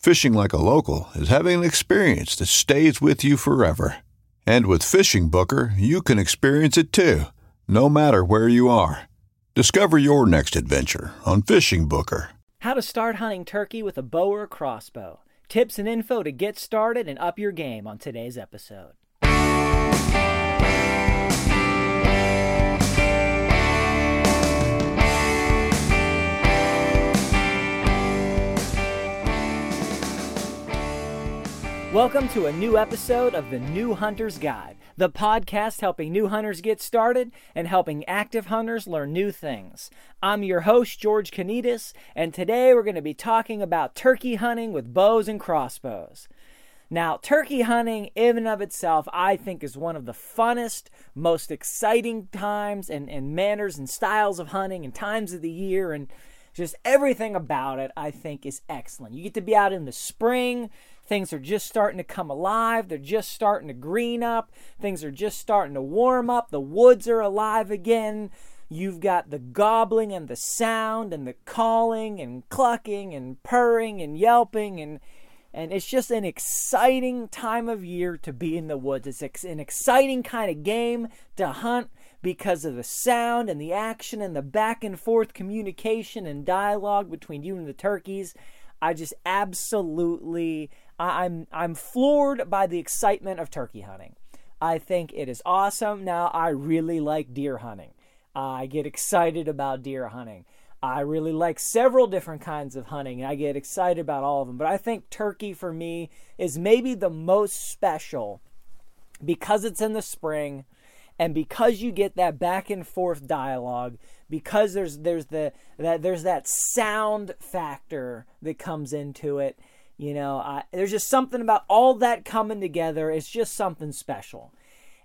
Fishing like a local is having an experience that stays with you forever. And with Fishing Booker, you can experience it too, no matter where you are. Discover your next adventure on Fishing Booker. How to start hunting turkey with a bow or a crossbow. Tips and info to get started and up your game on today's episode. Welcome to a new episode of the New Hunter's Guide, the podcast helping new hunters get started and helping active hunters learn new things. I'm your host, George Kanitas, and today we're going to be talking about turkey hunting with bows and crossbows. Now, turkey hunting, in and of itself, I think is one of the funnest, most exciting times and, and manners and styles of hunting and times of the year and just everything about it, I think, is excellent. You get to be out in the spring Things are just starting to come alive. They're just starting to green up. Things are just starting to warm up. The woods are alive again. You've got the gobbling and the sound and the calling and clucking and purring and yelping and and it's just an exciting time of year to be in the woods. It's an exciting kind of game to hunt because of the sound and the action and the back and forth communication and dialogue between you and the turkeys. I just absolutely I, I'm I'm floored by the excitement of turkey hunting. I think it is awesome. Now I really like deer hunting. I get excited about deer hunting. I really like several different kinds of hunting. And I get excited about all of them, but I think turkey for me is maybe the most special because it's in the spring and because you get that back and forth dialogue because there's there's the that there's that sound factor that comes into it you know, I, there's just something about all that coming together. It's just something special.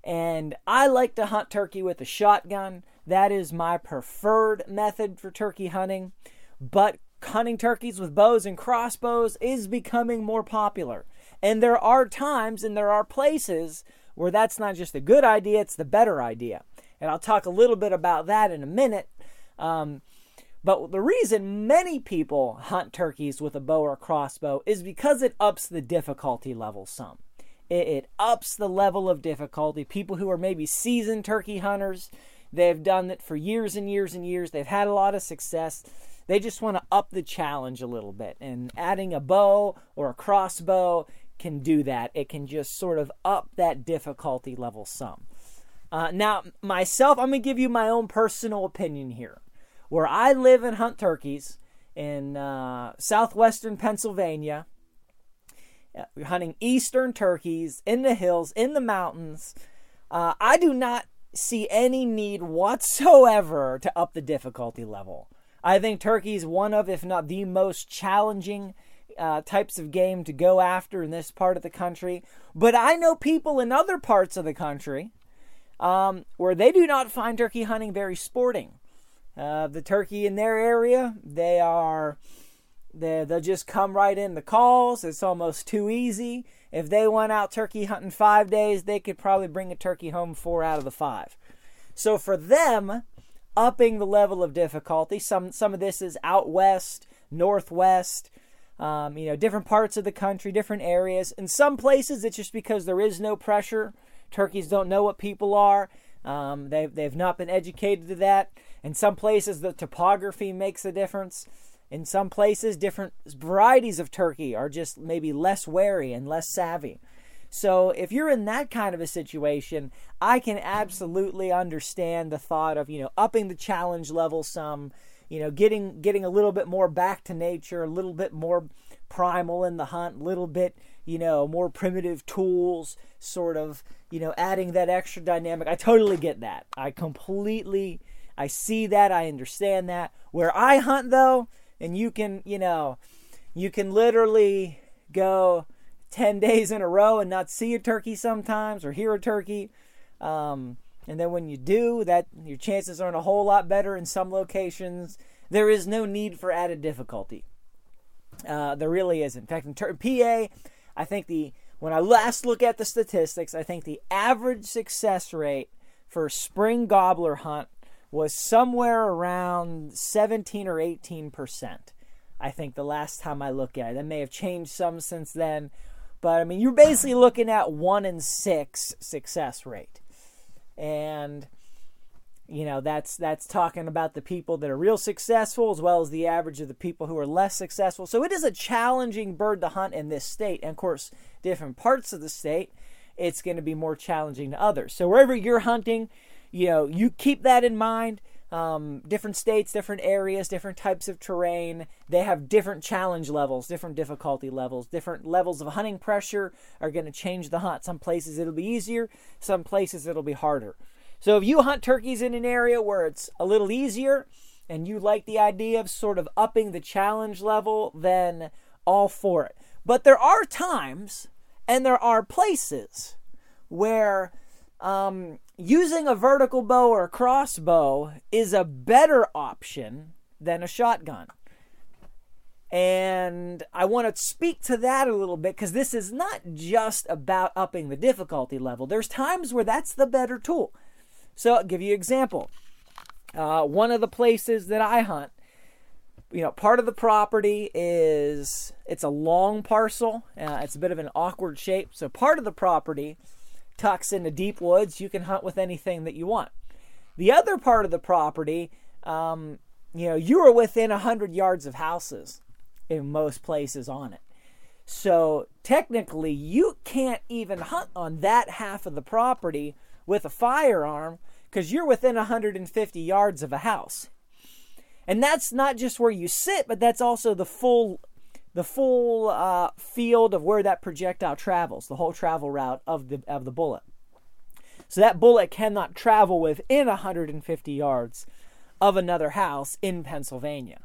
And I like to hunt turkey with a shotgun. That is my preferred method for turkey hunting. But hunting turkeys with bows and crossbows is becoming more popular. And there are times and there are places where that's not just a good idea, it's the better idea. And I'll talk a little bit about that in a minute. Um, but the reason many people hunt turkeys with a bow or crossbow is because it ups the difficulty level some. It, it, ups the level of difficulty. People who are maybe seasoned turkey hunters, they've done it for years and years and years, they've had a lot of success. They just want to up the challenge a little bit. And adding a bow or a crossbow can do that. It can just sort of up that difficulty level some. Uh, now, myself, I'm going to give you my own personal opinion here where I live and hunt turkeys in uh, southwestern Pennsylvania, uh, hunting eastern turkeys in the hills, in the mountains. Uh, I do not see any need whatsoever to up the difficulty level. I think turkey is one of, if not the most challenging uh, types of game to go after in this part of the country. But I know people in other parts of the country um, where they do not find turkey hunting very sporting. Uh, the turkey in their area, they are they they'll just come right in the calls. It's almost too easy, if they went out turkey hunting five days, they could probably bring a turkey home four out of the five. So for them, upping the level of difficulty, some some of this is out west, northwest, um, you know, different parts of the country, different areas. In some places, it's just because there is no pressure. Turkeys don't know what people are. Um, they've, they've not been educated to that. In some places, the topography makes a difference. In some places, different varieties of turkey are just maybe less wary and less savvy. So, if you're in that kind of a situation, I can absolutely understand the thought of, you know, upping the challenge level some, you know, getting getting a little bit more back to nature, a little bit more primal in the hunt, a little bit, you know, more primitive tools, sort of, you know, adding that extra dynamic. I totally get that. I completely I see that, I understand that. Where I hunt though, and you can, you know, you can literally go 10 days in a row and not see a turkey sometimes or hear a turkey. Um, and then when you do, that your chances aren't a whole lot better in some locations. There is no need for added difficulty. Uh, there really is. In fact, in ter- PA, I think the when I last look at the statistics, I think the average success rate for spring gobbler hunt was somewhere around 17 or 18 percent. I think the last time I looked at it, that may have changed some since then, but I mean you're basically looking at one in six success rate, and you know that's that's talking about the people that are real successful as well as the average of the people who are less successful. So it is a challenging bird to hunt in this state, and of course, different parts of the state, it's going to be more challenging to others. So wherever you're hunting you know, you keep that in mind. Um, different states, different areas, different types of terrain. They have different challenge levels, different difficulty levels, different levels of hunting pressure are going to change the hunt. Some places it'll be easier, some places it'll be harder. So if you hunt turkeys in an area where it's a little easier and you like the idea of sort of upping the challenge level, then all for it. But there are times and there are places where um, using a vertical bow or a crossbow is a better option than a shotgun. And I want to speak to that a little bit because this is not just about upping the difficulty level. There's times where that's the better tool. So I'll give you an example. Uh, one of the places that I hunt, you know, part of the property is it's a long parcel. Uh, it's a bit of an awkward shape. So part of the property tucks into deep woods, you can hunt with anything that you want. The other part of the property, um, you know, you are within 100 yards of houses in most places on it. So technically, you can't even hunt on that half of the property with a firearm because you're within 150 yards of a house. And that's not just where you sit, but that's also the full the full uh, field of where that projectile travels, the whole travel route of the of the bullet. So that bullet cannot travel within 150 yards of another house in Pennsylvania.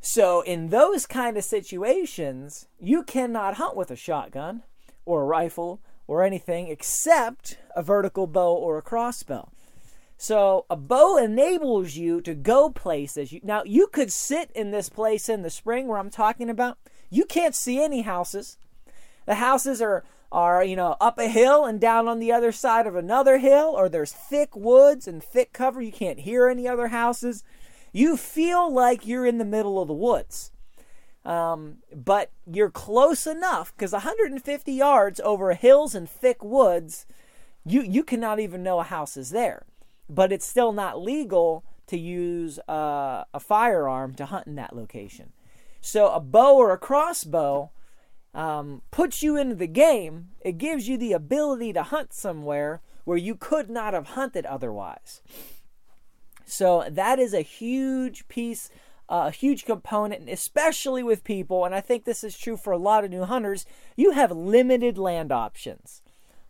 So in those kind of situations, you cannot hunt with a shotgun or a rifle or anything except a vertical bow or a crossbow. So a bow enables you to go places. Now you could sit in this place in the spring where I'm talking about. You can't see any houses. The houses are are you know up a hill and down on the other side of another hill, or there's thick woods and thick cover. You can't hear any other houses. You feel like you're in the middle of the woods. Um, but you're close enough because 150 yards over hills and thick woods, you you cannot even know a house is there but it's still not legal to use uh, a firearm to hunt in that location. So a bow or a crossbow um, puts you into the game. It gives you the ability to hunt somewhere where you could not have hunted otherwise. So that is a huge piece, uh, a huge component, especially with people, and I think this is true for a lot of new hunters. You have limited land options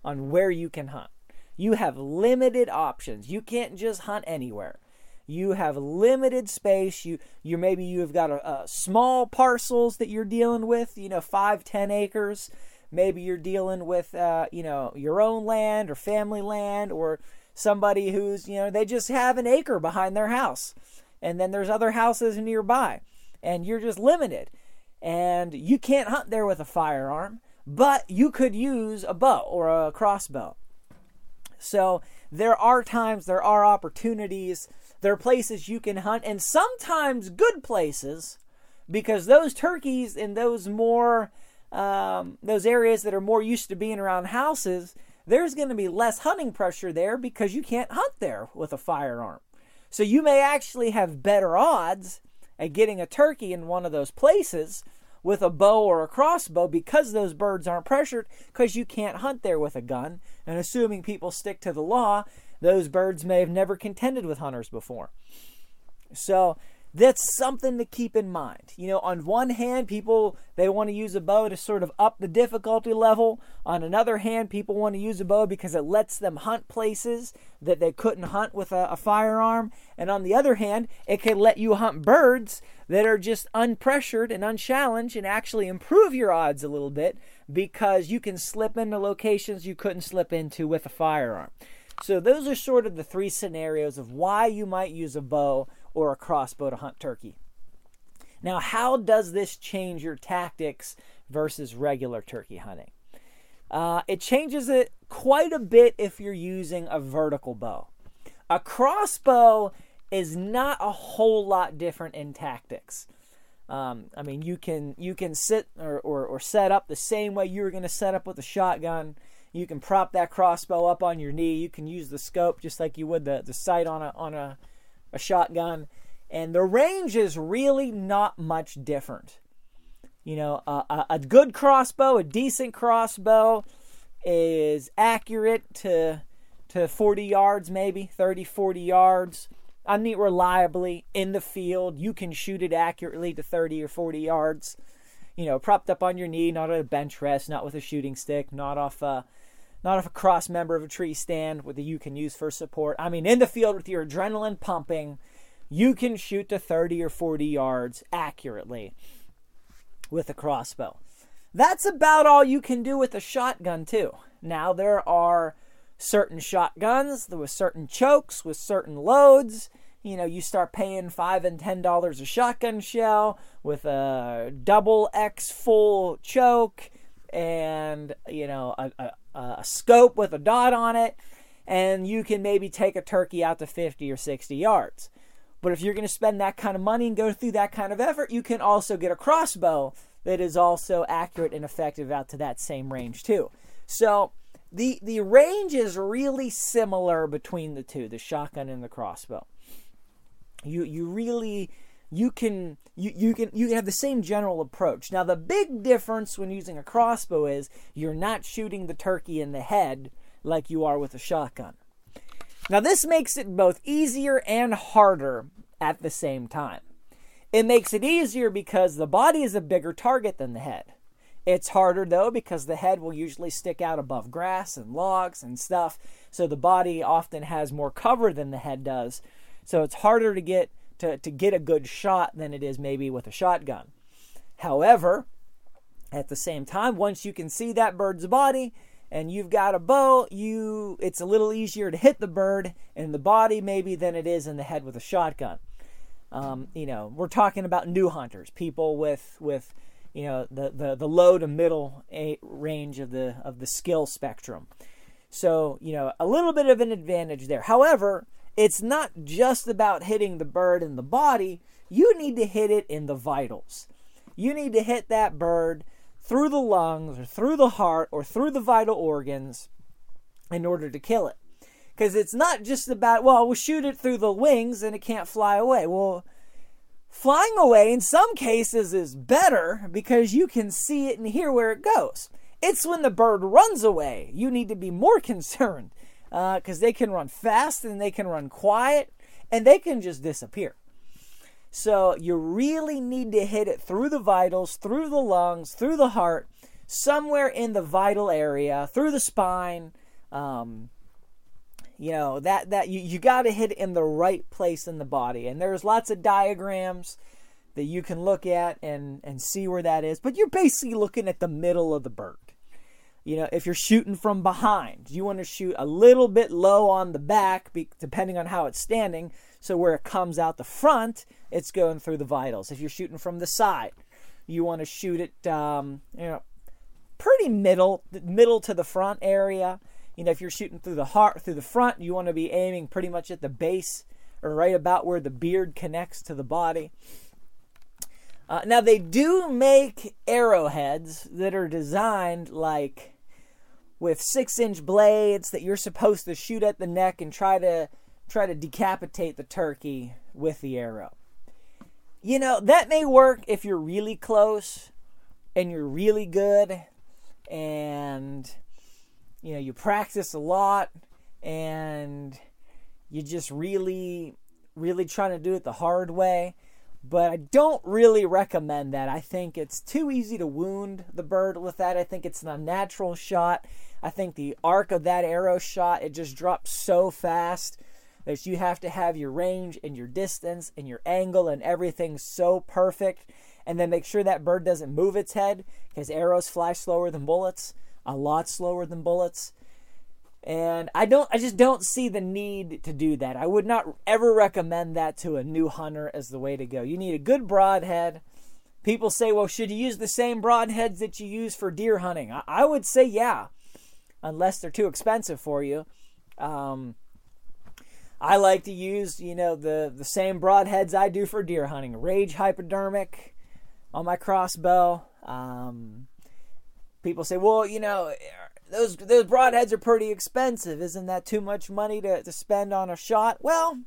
on where you can hunt. You have limited options. You can't just hunt anywhere. You have limited space. You you maybe you have got a, a small parcels that you're dealing with. You know, five, ten acres. Maybe you're dealing with uh, you know your own land or family land or somebody who's you know they just have an acre behind their house, and then there's other houses nearby, and you're just limited, and you can't hunt there with a firearm but you could use a bow or a crossbow. So there are times, there are opportunities, there are places you can hunt, and sometimes good places, because those turkeys in those more um, those areas that are more used to being around houses, there's going to be less hunting pressure there because you can't hunt there with a firearm. So you may actually have better odds at getting a turkey in one of those places with a bow or a crossbow because those birds aren't pressured because you can't hunt there with a gun. And assuming people stick to the law, those birds may have never contended with hunters before. So that's something to keep in mind. You know, on one hand, people they want to use a bow to sort of up the difficulty level. On another hand, people want to use a bow because it lets them hunt places that they couldn't hunt with a, a firearm. And on the other hand, it can let you hunt birds that are just unpressured and unchallenged and actually improve your odds a little bit because you can slip into locations you couldn't slip into with a firearm. So those are sort of the three scenarios of why you might use a bow or a crossbow to hunt turkey. Now, how does this change your tactics versus regular turkey hunting? Uh, it changes it quite a bit if you're using a vertical bow. A crossbow is not a whole lot different in tactics. Um, I mean, you can you can sit or, or, or set up the same way you were going to set up with a shotgun. You can prop that crossbow up on your knee. You can use the scope just like you would the, the sight on a on a a shotgun, and the range is really not much different. You know, a, a good crossbow, a decent crossbow, is accurate to to 40 yards, maybe 30, 40 yards. I mean, reliably in the field. You can shoot it accurately to 30 or 40 yards. You know, propped up on your knee, not at a bench rest, not with a shooting stick, not off a not off a cross member of a tree stand that you can use for support. I mean, in the field with your adrenaline pumping, you can shoot to 30 or 40 yards accurately with a crossbow. That's about all you can do with a shotgun, too. Now, there are certain shotguns with certain chokes, with certain loads. You know, you start paying five and ten dollars a shotgun shell with a double X full choke and you know a, a, a scope with a dot on it, and you can maybe take a turkey out to 50 or 60 yards. But if you're going to spend that kind of money and go through that kind of effort, you can also get a crossbow that is also accurate and effective out to that same range too. So the the range is really similar between the two, the shotgun and the crossbow. You you really you can you, you can you can have the same general approach. Now the big difference when using a crossbow is you're not shooting the turkey in the head like you are with a shotgun. Now this makes it both easier and harder at the same time. It makes it easier because the body is a bigger target than the head. It's harder though because the head will usually stick out above grass and logs and stuff, so the body often has more cover than the head does. So it's harder to get to, to get a good shot than it is maybe with a shotgun. However, at the same time, once you can see that bird's body and you've got a bow, you it's a little easier to hit the bird in the body maybe than it is in the head with a shotgun. Um, you know, we're talking about new hunters, people with with you know the the, the low to middle range of the of the skill spectrum. So you know a little bit of an advantage there. However, it's not just about hitting the bird in the body, you need to hit it in the vitals. You need to hit that bird through the lungs or through the heart or through the vital organs in order to kill it. Because it's not just about, well, we'll shoot it through the wings and it can't fly away. Well, flying away in some cases is better because you can see it and hear where it goes. It's when the bird runs away you need to be more concerned because uh, they can run fast and they can run quiet and they can just disappear. So you really need to hit it through the vitals, through the lungs, through the heart, somewhere in the vital area, through the spine. Um, you know that that you, you got to hit it in the right place in the body, and there's lots of diagrams that you can look at and and see where that is. But you're basically looking at the middle of the bird. You know, if you're shooting from behind, you want to shoot a little bit low on the back, depending on how it's standing. So where it comes out the front, it's going through the vitals. If you're shooting from the side, you want to shoot it, um, you know, pretty middle middle to the front area. You know, if you're shooting through the heart through the front, you want to be aiming pretty much at the base or right about where the beard connects to the body. Uh, now they do make arrowheads that are designed like with six inch blades that you're supposed to shoot at the neck and try to try to decapitate the turkey with the arrow. You know, that may work if you're really close and you're really good and you know, you practice a lot and you just really really trying to do it the hard way. But I don't really recommend that. I think it's too easy to wound the bird with that. I think it's an unnatural shot. I think the arc of that arrow shot, it just drops so fast that you have to have your range and your distance and your angle and everything so perfect. And then make sure that bird doesn't move its head because arrows fly slower than bullets, a lot slower than bullets. And I don't I just don't see the need to do that. I would not ever recommend that to a new hunter as the way to go. You need a good broadhead. People say, well, should you use the same broadheads that you use for deer hunting? I, I would say, yeah, unless they're too expensive for you. Um, I like to use, you know, the, the same broadheads I do for deer hunting. Rage hypodermic on my crossbow. Um, people say, well, you know, those those broadheads are pretty expensive. Isn't that too much money to, to spend on a shot? Well,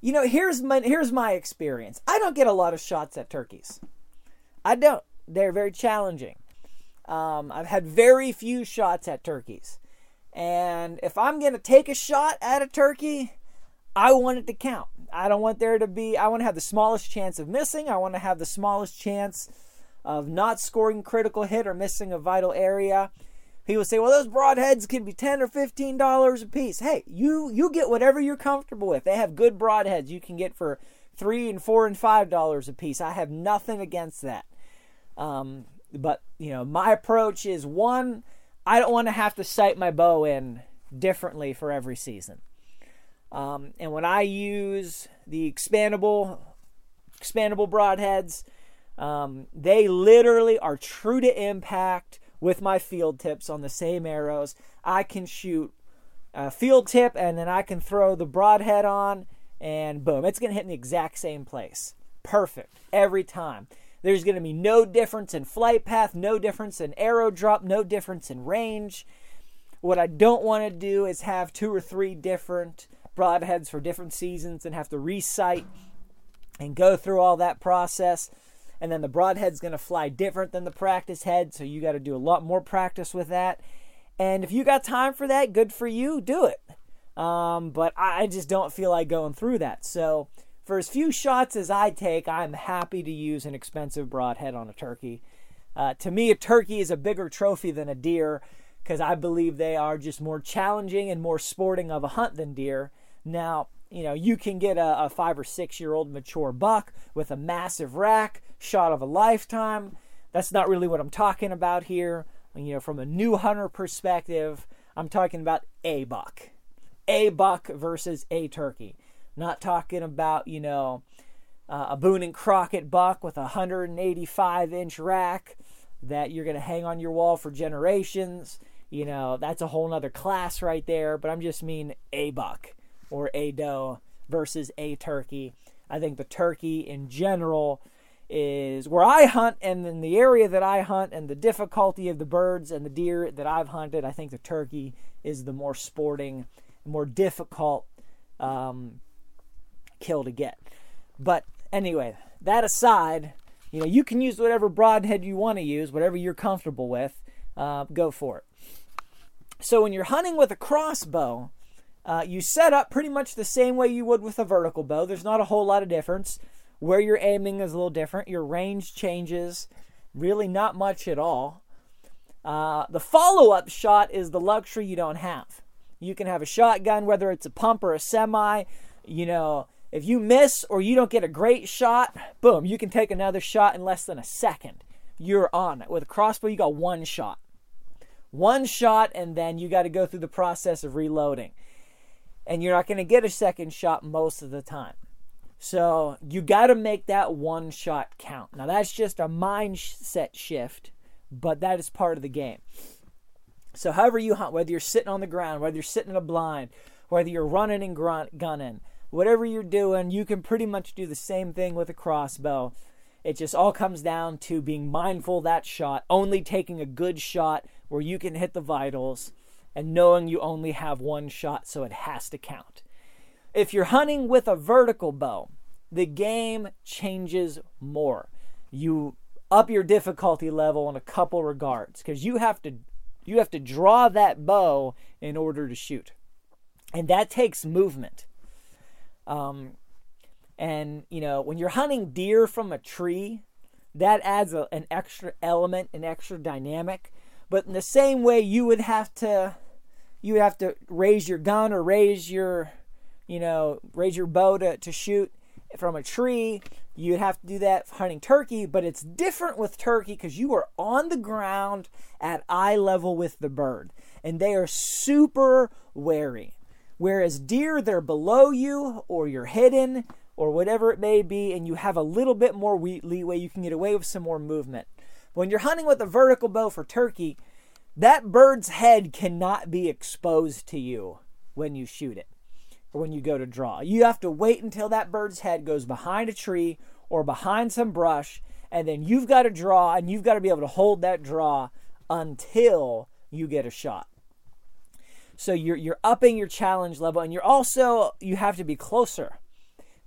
you know, here's my here's my experience. I don't get a lot of shots at turkeys. I don't. They're very challenging. Um, I've had very few shots at turkeys. And if I'm to take a shot at a turkey, I want it to count. I don't want there to be, I want to have the smallest chance of missing. I want to have the smallest chance of not scoring critical hit or missing a vital area. People say, well, those broadheads can be 10 or $15 a piece. Hey, you, you get whatever you're comfortable with. They have good broadheads you can get for three and four and five dollars a piece. I have nothing against that. Um, but, you know, my approach is one, I don't want to have to sight my bow in differently for every season. Um, and when I use the expandable expandable broadheads, um, they literally are true to impact with my field tips on the same arrows. I can shoot a field tip and then I can throw the broadhead on and boom, it's going to hit in the exact same place. Perfect every time. There's going to be no difference in flight path, no difference in arrow drop, no difference in range. What I don't want to do is have two or three different broadheads for different seasons and have to resight and go through all that process. And then the broadhead's going to fly different than the practice head, so you got to do a lot more practice with that. And if you got time for that, good for you, do it. Um, but I just don't feel like going through that. So for as few shots as I take, I'm happy to use an expensive broadhead on a turkey. Uh, to me, a turkey is a bigger trophy than a deer because I believe they are just more challenging and more sporting of a hunt than deer. Now, you know, you can get a, a five or six year old mature buck with a massive rack, shot of a lifetime. That's not really what I'm talking about here. You know, from a new hunter perspective, I'm talking about a buck. A buck versus a turkey. Not talking about, you know, uh, a Boone and Crockett buck with a 185 inch rack that you're going to hang on your wall for generations. You know, that's a whole nother class right there. But I'm just mean a buck or a doe versus a turkey. I think the turkey in general is where I hunt and in the area that I hunt and the difficulty of the birds and the deer that I've hunted. I think the turkey is the more sporting, more difficult um, kill to get. But anyway, that aside, you know, you can use whatever broadhead you want to use, whatever you're comfortable with. Uh, go for it. So when you're hunting with a crossbow, uh, you set up pretty much the same way you would with a vertical bow. There's not a whole lot of difference. Where you're aiming is a little different. Your range changes, really not much at all. Uh, the follow up shot is the luxury you don't have. You can have a shotgun, whether it's a pump or a semi. You know, if you miss or you don't get a great shot, boom, you can take another shot in less than a second. You're on it. With a crossbow, you got one shot. One shot, and then you got to go through the process of reloading. And you're not going to get a second shot most of the time. So you got to make that one shot count. Now, that's just a mindset shift, but that is part of the game. So, however you hunt, whether you're sitting on the ground, whether you're sitting in a blind, whether you're running and grunt, gunning, whatever you're doing, you can pretty much do the same thing with a crossbow. It just all comes down to being mindful that shot, only taking a good shot where you can hit the vitals, and knowing you only have one shot, so it has to count. If you're hunting with a vertical bow, the game changes more. You up your difficulty level in a couple regards because you have to you have to draw that bow in order to shoot, and that takes movement. Um, and you know when you're hunting deer from a tree, that adds a, an extra element, an extra dynamic. But in the same way, you would have to you would have to raise your gun or raise your you know raise your bow to, to shoot from a tree You'd have to do that hunting turkey, but it's different with turkey because you are on the ground at eye level with the bird, and they are super wary. Whereas deer, they're below you, or you're hidden, or whatever it may be, and you have a little bit more leeway. You can get away with some more movement. When you're hunting with a vertical bow for turkey, that bird's head cannot be exposed to you when you shoot it when you go to draw. You have to wait until that bird's head goes behind a tree or behind some brush, and then you've got to draw and you've got to be able to hold that draw until you get a shot. So you're you're upping your challenge level and you're also you have to be closer.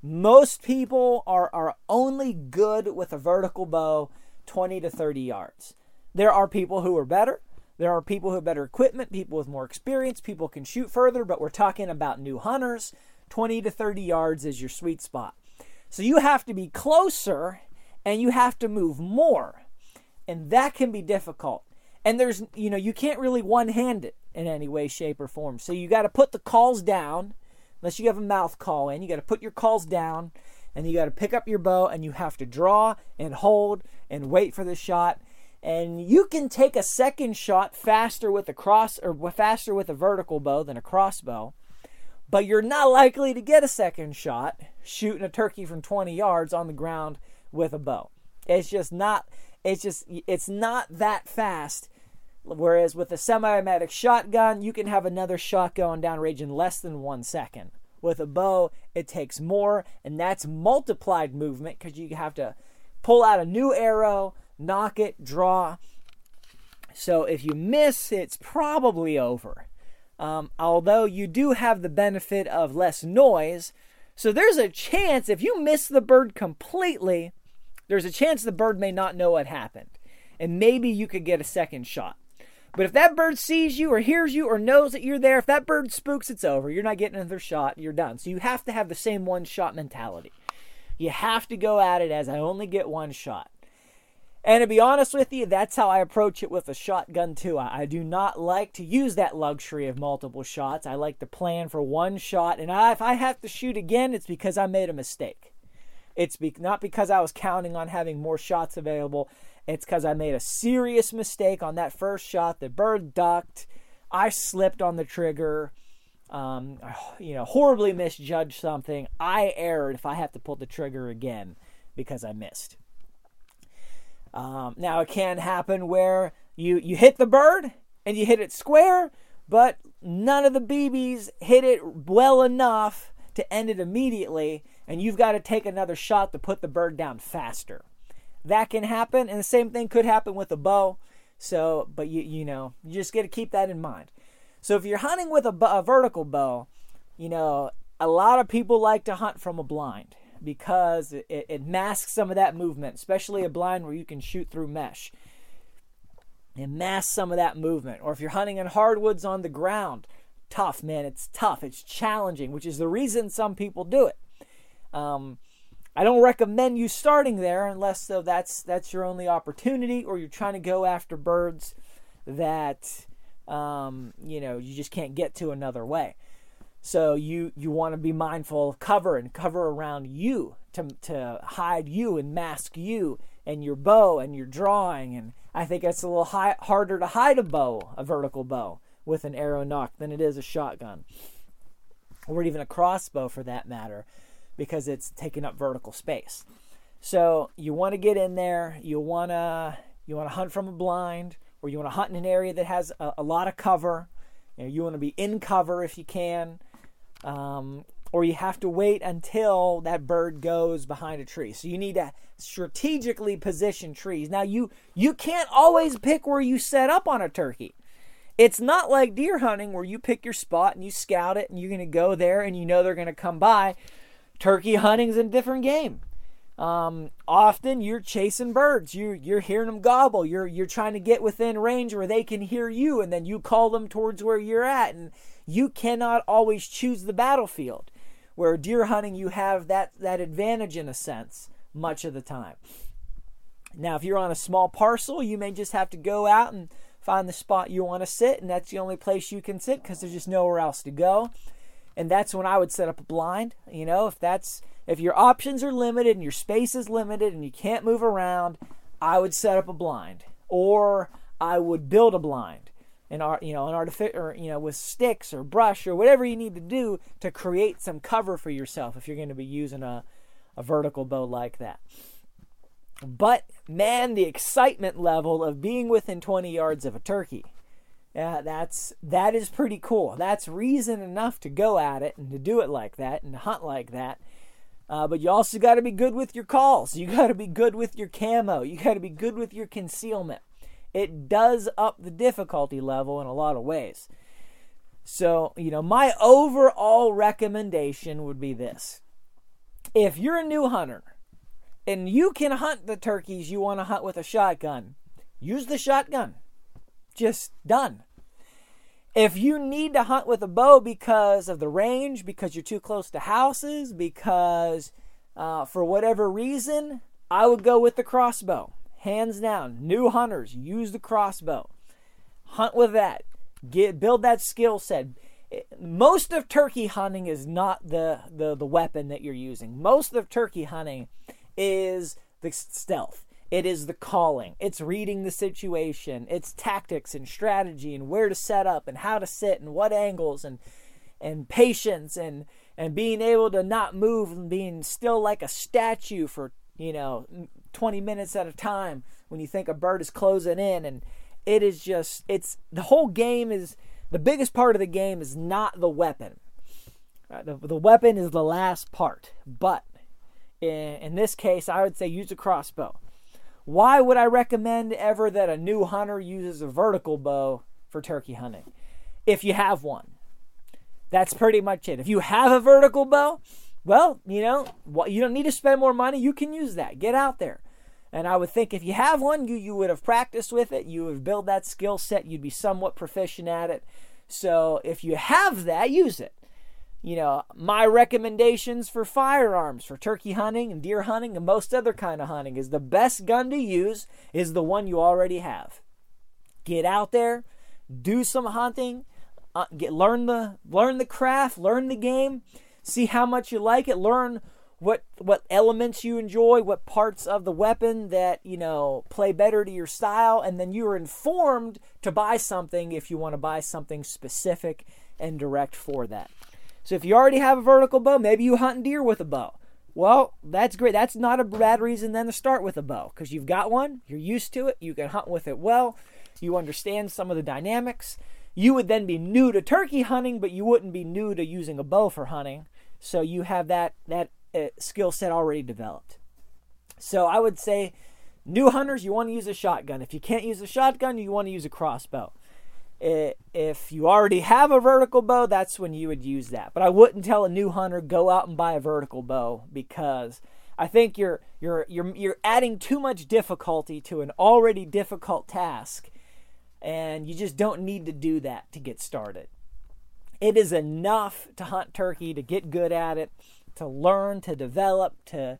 Most people are are only good with a vertical bow 20 to 30 yards. There are people who are better. There are people who have better equipment, people with more experience, people can shoot further, but we're talking about new hunters. 20 to 30 yards is your sweet spot. So you have to be closer and you have to move more. And that can be difficult. And there's, you know, you can't really one hand it in any way, shape, or form. So you got to put the calls down, unless you have a mouth call in. You got to put your calls down and you got to pick up your bow and you have to draw and hold and wait for the shot and you can take a second shot faster with a cross or faster with a vertical bow than a crossbow but you're not likely to get a second shot shooting a turkey from 20 yards on the ground with a bow. It's just not it's just it's not that fast. Whereas with a semi-automatic shotgun you can have another shot going down range in less than one second. With a bow it takes more and that's multiplied movement because you have to pull out a new arrow nock it, draw. So if you miss, it's probably over. Um, although you do have the benefit of less noise. So there's a chance if you miss the bird completely, there's a chance the bird may not know what happened. And maybe you could get a second shot. But if that bird sees you or hears you or knows that you're there, if that bird spooks, it's over. You're not getting another shot. You're done. So you have to have the same one shot mentality. You have to go at it as I only get one shot. And to be honest with you, that's how I approach it with a shotgun too. I, I do not like to use that luxury of multiple shots. I like to plan for one shot, and I, if I have to shoot again, it's because I made a mistake. It's be, not because I was counting on having more shots available. It's because I made a serious mistake on that first shot. The bird ducked. I slipped on the trigger. Um, you know, horribly misjudged something. I erred if I have to pull the trigger again because I missed. Um, now it can happen where you you hit the bird and you hit it square, but none of the BBs hit it well enough to end it immediately, and you've got to take another shot to put the bird down faster. That can happen, and the same thing could happen with a bow. So, but you you know you just got to keep that in mind. So if you're hunting with a, a vertical bow, you know a lot of people like to hunt from a blind because it, it masks some of that movement, especially a blind where you can shoot through mesh. It masks some of that movement. Or if you're hunting in hardwoods on the ground, tough, man. It's tough. It's challenging, which is the reason some people do it. Um, I don't recommend you starting there unless so that's that's your only opportunity, or you're trying to go after birds that um, you know you just can't get to another way. So you you want to be mindful of cover and cover around you to to hide you and mask you and your bow and your drawing. And I think it's a little high, harder to hide a bow, a vertical bow, with an arrow nock than it is a shotgun, or even a crossbow for that matter, because it's taking up vertical space. So you want to get in there. You want to you want to hunt from a blind, or you want to hunt in an area that has a, a lot of cover. You, know, you want to be in cover if you can. Um, or you have to wait until that bird goes behind a tree. So you need to strategically position trees. Now you you can't always pick where you set up on a turkey. It's not like deer hunting where you pick your spot and you scout it and you're going to go there and you know they're going to come by. Turkey hunting's a different game. Um, often you're chasing birds. You you're hearing them gobble. You're you're trying to get within range where they can hear you, and then you call them towards where you're at. And you cannot always choose the battlefield. Where deer hunting, you have that that advantage in a sense much of the time. Now, if you're on a small parcel, you may just have to go out and find the spot you want to sit, and that's the only place you can sit because there's just nowhere else to go. And that's when I would set up a blind. You know, if that's if your options are limited and your space is limited and you can't move around, I would set up a blind, or I would build a blind, an art, you know, an artificial, or you know, with sticks or brush or whatever you need to do to create some cover for yourself if you're going to be using a a vertical bow like that. But man, the excitement level of being within 20 yards of a turkey. Yeah, that's that is pretty cool. That's reason enough to go at it and to do it like that and to hunt like that. Uh, but you also got to be good with your calls. You got to be good with your camo. You got to be good with your concealment. It does up the difficulty level in a lot of ways. So, you know, my overall recommendation would be this. If you're a new hunter and you can hunt the turkeys you want to hunt with a shotgun, use the shotgun. Just done. If you need to hunt with a bow because of the range, because you're too close to houses, because uh, for whatever reason, I would go with the crossbow. Hands down. New hunters, use the crossbow. Hunt with that. Get build that skill set. Most of turkey hunting is not the, the, the weapon that you're using. Most of turkey hunting is the stealth. It is the calling. It's reading the situation. It's tactics and strategy and where to set up and how to sit and what angles and and patience and and being able to not move and being still like a statue for, you know, 20 minutes at a time when you think a bird is closing in and it is just it's the whole game is the biggest part of the game is not the weapon. Uh, the, the weapon is the last part, but in, in this case, I would say use a crossbow. Why would I recommend ever that a new hunter uses a vertical bow for turkey hunting? If you have one. That's pretty much it. If you have a vertical bow, well, you know, you don't need to spend more money. You can use that. Get out there. And I would think if you have one, you, you would have practiced with it. You would build that skill set. You'd be somewhat proficient at it. So if you have that, use it you know, my recommendations for firearms for turkey hunting and deer hunting and most other kind of hunting is the best gun to use is the one you already have. Get out there, do some hunting, uh, get learn the learn the craft, learn the game, see how much you like it, learn what what elements you enjoy, what parts of the weapon that, you know, play better to your style and then you are informed to buy something if you want to buy something specific and direct for that. So if you already have a vertical bow, maybe you hunt deer with a bow. Well, that's great. That's not a bad reason then to start with a bow because you've got one, you're used to it, you can hunt with it well, you understand some of the dynamics. You would then be new to turkey hunting, but you wouldn't be new to using a bow for hunting. So you have that that uh, skill set already developed. So I would say, new hunters, you want to use a shotgun. If you can't use a shotgun, you want to use a crossbow if you already have a vertical bow, that's when you would use that. But I wouldn't tell a new hunter go out and buy a vertical bow because I think you're you're you're you're adding too much difficulty to an already difficult task and you just don't need to do that to get started. It is enough to hunt turkey to get good at it, to learn, to develop, to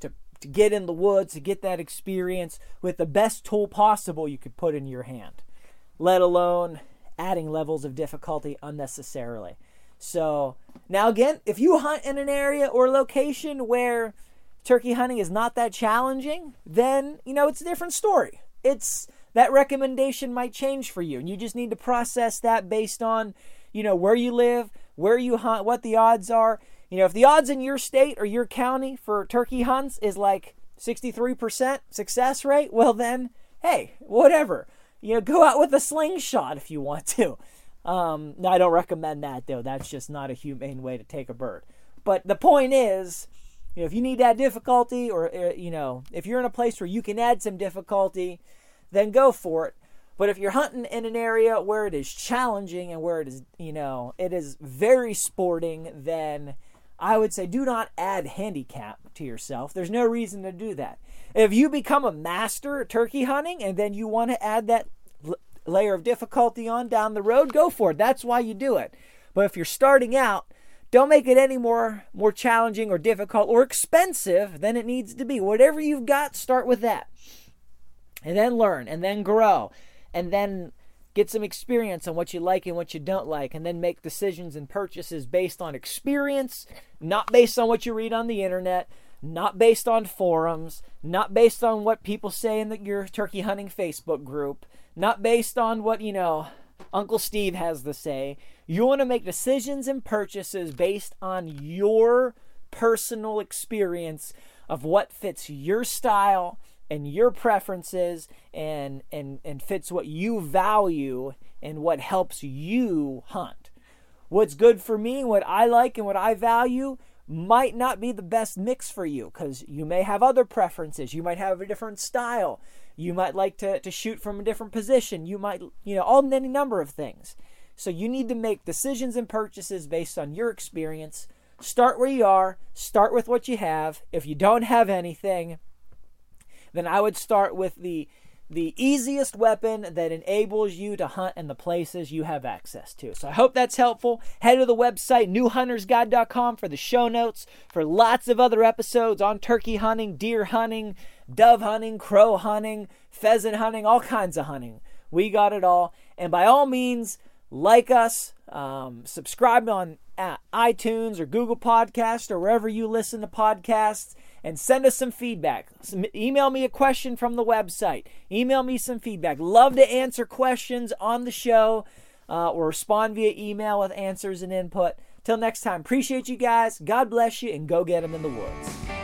to to get in the woods, to get that experience with the best tool possible you could put in your hand let alone adding levels of difficulty unnecessarily. So, now again, if you hunt in an area or location where turkey hunting is not that challenging, then, you know, it's a different story. It's that recommendation might change for you and you just need to process that based on, you know, where you live, where you hunt, what the odds are. You know, if the odds in your state or your county for turkey hunts is like 63% success rate, well then hey, whatever. You know, go out with a slingshot if you want to. Um, I don't recommend that though. That's just not a humane way to take a bird. But the point is, you know, if you need that difficulty, or uh, you know, if you're in a place where you can add some difficulty, then go for it. But if you're hunting in an area where it is challenging and where it is, you know, it is very sporting, then I would say do not add handicap to yourself. There's no reason to do that. If you become a master at turkey hunting and then you want to add that l- layer of difficulty on down the road, go for it. That's why you do it. But if you're starting out, don't make it any more more challenging or difficult or expensive than it needs to be. Whatever you've got, start with that. And then learn and then grow and then get some experience on what you like and what you don't like, and then make decisions and purchases based on experience, not based on what you read on the internet, not based on forums, not based on what people say in the, your turkey hunting Facebook group, not based on what, you know, Uncle Steve has to say. You want to make decisions and purchases based on your personal experience of what fits your style and your preferences and and and fits what you value and what helps you hunt. What's good for me, what I like and what I value might not be the best mix for you because you may have other preferences. You might have a different style. You might like to, to shoot from a different position. You might, you know, all any number of things. So you need to make decisions and purchases based on your experience. Start where you are, start with what you have. If you don't have anything, then I would start with the the easiest weapon that enables you to hunt in the places you have access to. So I hope that's helpful. Head to the website newhuntersguide.com for the show notes for lots of other episodes on turkey hunting, deer hunting, dove hunting, crow hunting, pheasant hunting, all kinds of hunting. We got it all. And by all means, like us, um, subscribe on iTunes or Google Podcast or wherever you listen to podcasts and send us some feedback. Some, email me a question from the website. Email me some feedback. Love to answer questions on the show uh, or respond via email with answers and input. Till next time, appreciate you guys. God bless you and go get them in the woods.